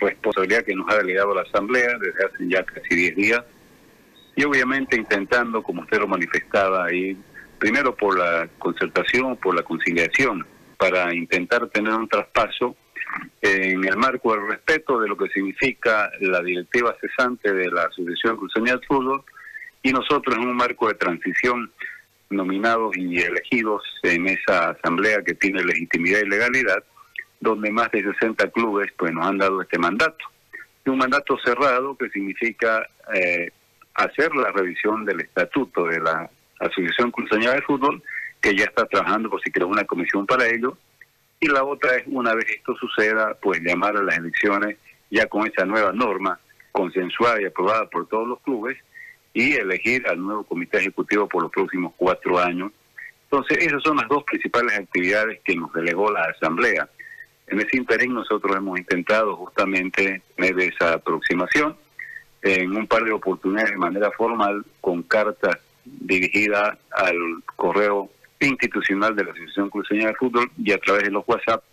responsabilidad que nos ha delegado la Asamblea desde hace ya casi 10 días. Y obviamente intentando, como usted lo manifestaba ahí, primero por la concertación, por la conciliación, para intentar tener un traspaso en el marco del respeto de lo que significa la directiva cesante de la Asociación Cruceña del Fútbol y nosotros en un marco de transición nominados y elegidos en esa asamblea que tiene legitimidad y legalidad, donde más de 60 clubes pues nos han dado este mandato. un mandato cerrado que significa eh, hacer la revisión del estatuto de la Asociación Cruceña de Fútbol, que ya está trabajando por si creó una comisión para ello. Y la otra es, una vez esto suceda, pues llamar a las elecciones ya con esa nueva norma consensuada y aprobada por todos los clubes y elegir al nuevo comité ejecutivo por los próximos cuatro años. Entonces, esas son las dos principales actividades que nos delegó la Asamblea. En ese interín nosotros hemos intentado justamente tener esa aproximación en un par de oportunidades de manera formal con cartas dirigidas al correo institucional de la Asociación Cruceña de Fútbol y a través de los WhatsApp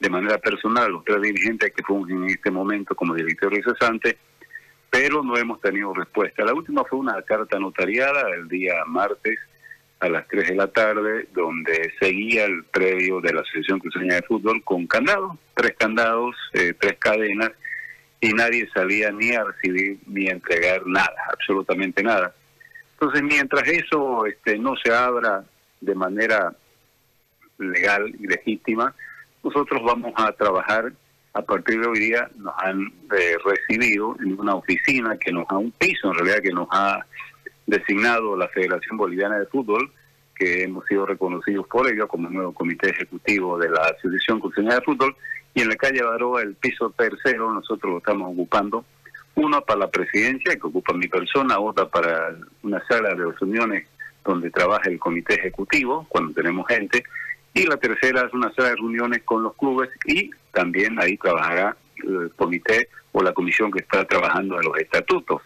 de manera personal los tres dirigentes que fungen en este momento como director cesante, pero no hemos tenido respuesta. La última fue una carta notariada el día martes a las 3 de la tarde, donde seguía el predio de la Asociación Cruceña de Fútbol con candados, tres candados, eh, tres cadenas, y nadie salía ni a recibir ni a entregar nada, absolutamente nada. Entonces, mientras eso este, no se abra de manera legal y legítima, nosotros vamos a trabajar a partir de hoy día nos han eh, recibido en una oficina que nos ha un piso en realidad que nos ha designado la Federación Boliviana de Fútbol que hemos sido reconocidos por ello como nuevo comité ejecutivo de la Asociación Cruceña de Fútbol y en la calle Baroa, el piso tercero, nosotros lo estamos ocupando. Una para la presidencia, que ocupa mi persona, otra para una sala de reuniones donde trabaja el comité ejecutivo, cuando tenemos gente, y la tercera es una sala de reuniones con los clubes y también ahí trabajará el comité o la comisión que está trabajando en los estatutos.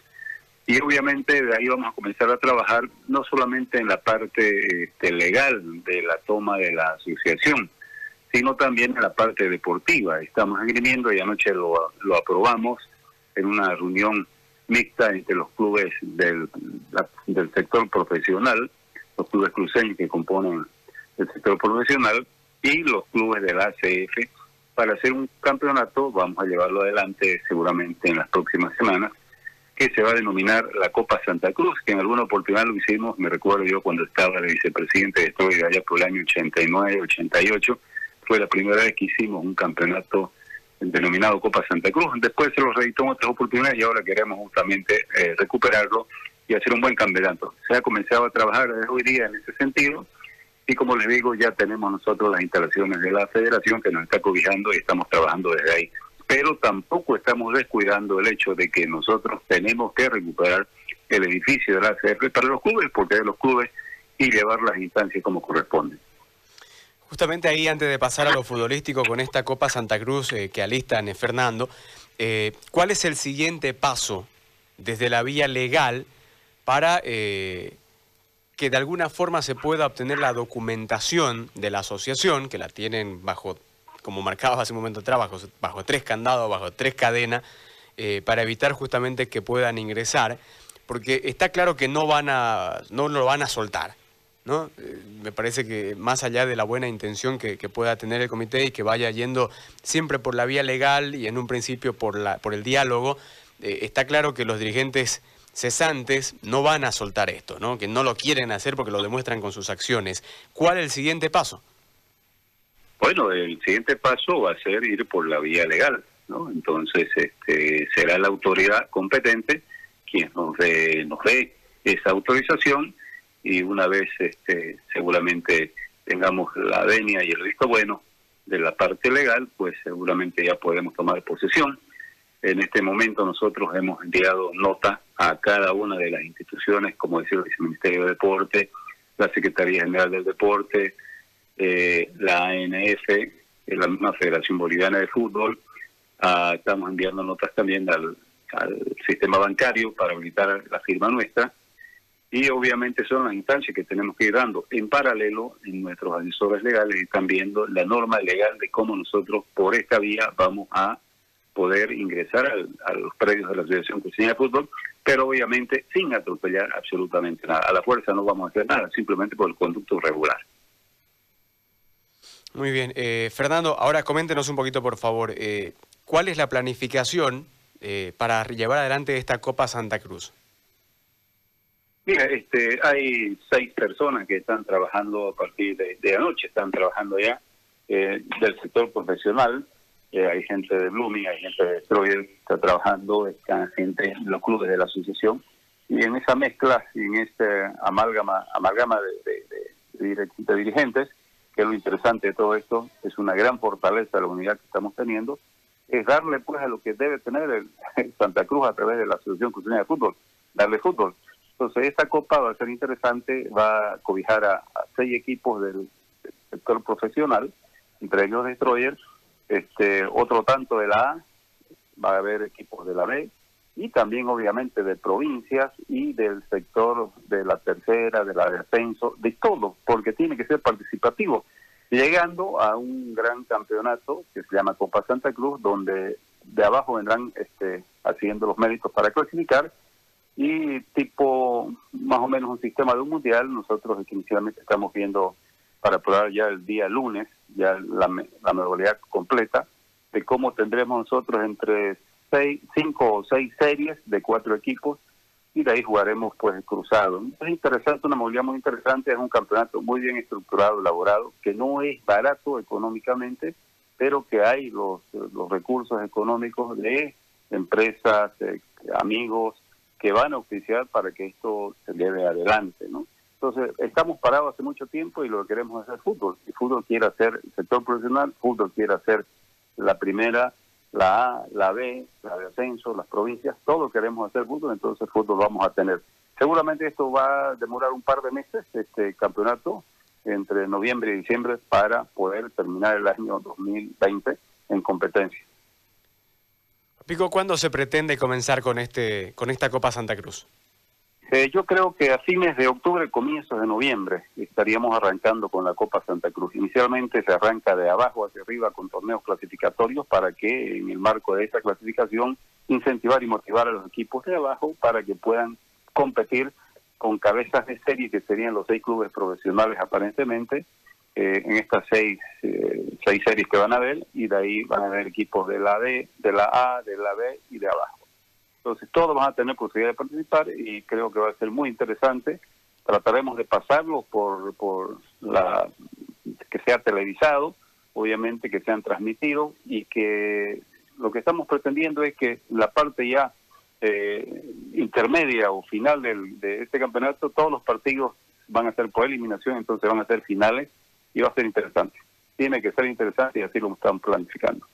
Y obviamente de ahí vamos a comenzar a trabajar no solamente en la parte este, legal de la toma de la asociación, sino también en la parte deportiva. Estamos agrimiendo y anoche lo, lo aprobamos en una reunión mixta entre los clubes del, del sector profesional, los clubes cruceños que componen el sector profesional y los clubes de la ACF para hacer un campeonato, vamos a llevarlo adelante seguramente en las próximas semanas, que se va a denominar la Copa Santa Cruz, que en alguna oportunidad lo hicimos, me recuerdo yo cuando estaba el vicepresidente de Estoy allá por el año 89, 88, fue la primera vez que hicimos un campeonato denominado Copa Santa Cruz. Después se lo reeditó en otras oportunidades y ahora queremos justamente eh, recuperarlo y hacer un buen campeonato. Se ha comenzado a trabajar desde hoy día en ese sentido y como les digo, ya tenemos nosotros las instalaciones de la federación que nos está cobijando y estamos trabajando desde ahí. Pero tampoco estamos descuidando el hecho de que nosotros tenemos que recuperar el edificio de la ACF para los clubes, porque los clubes, y llevar las instancias como corresponde. Justamente ahí, antes de pasar a lo futbolístico con esta Copa Santa Cruz eh, que alistan eh, Fernando, eh, ¿cuál es el siguiente paso desde la vía legal para que de alguna forma se pueda obtener la documentación de la asociación, que la tienen bajo, como marcaba hace un momento de trabajo, bajo tres candados, bajo tres cadenas, para evitar justamente que puedan ingresar? Porque está claro que no, van a, no lo van a soltar ¿no? Eh, me parece que más allá de la buena intención que, pueda tener el comité y que vaya yendo siempre por la vía legal y en un principio por, la, por el diálogo, eh, está claro que los dirigentes cesantes no van a soltar esto, ¿no? que no lo quieren hacer porque lo demuestran con sus acciones. ¿Cuál es el siguiente paso? Bueno, el siguiente paso va a ser ir por la vía legal, ¿no? Entonces este, será la autoridad competente quien nos nos dé esa autorización y una vez este, seguramente tengamos la venia y el visto bueno de la parte legal, pues seguramente ya podemos tomar posesión. En este momento nosotros hemos enviado nota a cada una de las instituciones, como decía el Ministerio de Deporte, la Secretaría General del Deporte, eh, la ANF, la misma Federación Boliviana de Fútbol. Ah, estamos enviando notas también al, al sistema bancario para habilitar la firma nuestra y obviamente son las instancias que tenemos que ir dando. En paralelo, en nuestros asesores legales están viendo la norma legal de cómo nosotros por esta vía vamos a poder ingresar a los predios de la Asociación Cruceña de Fútbol, pero obviamente sin atropellar absolutamente nada. A la fuerza no vamos a hacer nada, simplemente por el conducto regular. Muy bien. Eh, Fernando, ahora coméntenos un poquito, por favor, eh, ¿cuál es la planificación eh, para llevar adelante esta Copa Santa Cruz? Mira, este, hay seis personas que están trabajando a partir de, anoche, están trabajando ya del sector profesional. hay gente de Blooming, hay gente de Troyer está trabajando, están gente en los clubes de la asociación. Y en esa mezcla, en este amálgama, amalgama de, de dirigentes, que es lo interesante de todo esto, es una gran fortaleza de la unidad que estamos teniendo, es darle pues a lo que debe tener el, Santa Cruz a través de la Asociación Cruceña de Fútbol, darle fútbol. Entonces esta copa va a ser interesante, va a cobijar a, seis equipos del, sector profesional, entre ellos Destroyer, este, otro tanto de la A, va a haber equipos de la B, y también obviamente de provincias y del sector de la tercera, de la descenso, de todo, porque tiene que ser participativo, llegando a un gran campeonato que se llama Copa Santa Cruz, donde de abajo vendrán este, haciendo los méritos para clasificar y tipo más o menos un sistema de un mundial, nosotros definitivamente estamos viendo para probar ya el día lunes, ya la, la modalidad completa, de cómo tendremos nosotros entre cinco o seis series de cuatro equipos y de ahí jugaremos pues cruzado. Es interesante, una movilidad muy interesante, es un campeonato muy bien estructurado, elaborado, que no es barato económicamente, pero que hay los, los recursos económicos de empresas, amigos, que van a oficiar para que esto se lleve adelante, ¿no? Entonces, estamos parados hace mucho tiempo y lo que queremos es hacer fútbol. El fútbol quiere hacer el sector profesional, fútbol quiere hacer la primera la A, la B, la de ascenso, las provincias, todos queremos hacer fútbol, entonces fútbol vamos a tener. Seguramente esto va a demorar un par de meses, este campeonato, entre noviembre y diciembre, para poder terminar el año 2020 en competencia. Pico, ¿cuándo se pretende comenzar con este con esta Copa Santa Cruz? Eh, yo creo que a fines de octubre, comienzos de noviembre, estaríamos arrancando con la Copa Santa Cruz. Inicialmente se arranca de abajo hacia arriba con torneos clasificatorios para que en el marco de esa clasificación incentivar y motivar a los equipos de abajo para que puedan competir con cabezas de serie que serían los seis clubes profesionales aparentemente eh, en estas seis, eh, seis series que van a haber y de ahí van a haber equipos de la D, de la A, de la B y de abajo. Entonces todos van a tener posibilidad de participar y creo que va a ser muy interesante. Trataremos de pasarlo por, por la que sea televisado, obviamente que sean transmitidos y que lo que estamos pretendiendo es que la parte ya eh, intermedia o final del, de este campeonato, todos los partidos van a ser por eliminación, entonces van a ser finales y va a ser interesante. Tiene que ser interesante y así lo están planificando.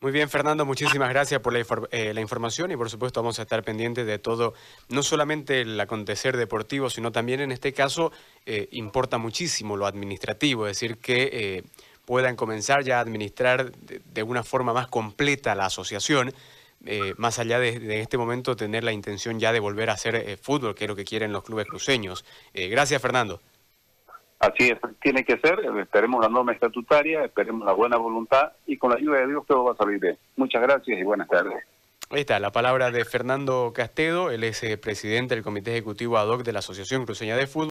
Muy bien, Fernando, muchísimas gracias por eh, la, información y por supuesto vamos a estar pendientes de todo, no solamente el acontecer deportivo, sino también en este caso eh, importa muchísimo lo administrativo, es decir, que eh, puedan comenzar ya a administrar de, una forma más completa la asociación, más allá de, de, este momento tener la intención ya de volver a hacer fútbol, que es lo que quieren los clubes cruceños. gracias, Fernando. Así es, tiene que ser, esperemos la norma estatutaria, esperemos la buena voluntad y con la ayuda de Dios todo va a salir bien. Muchas gracias y buenas tardes. Ahí está, la palabra de Fernando Castedo, él es eh, presidente del Comité Ejecutivo ad hoc de la Asociación Cruceña de Fútbol.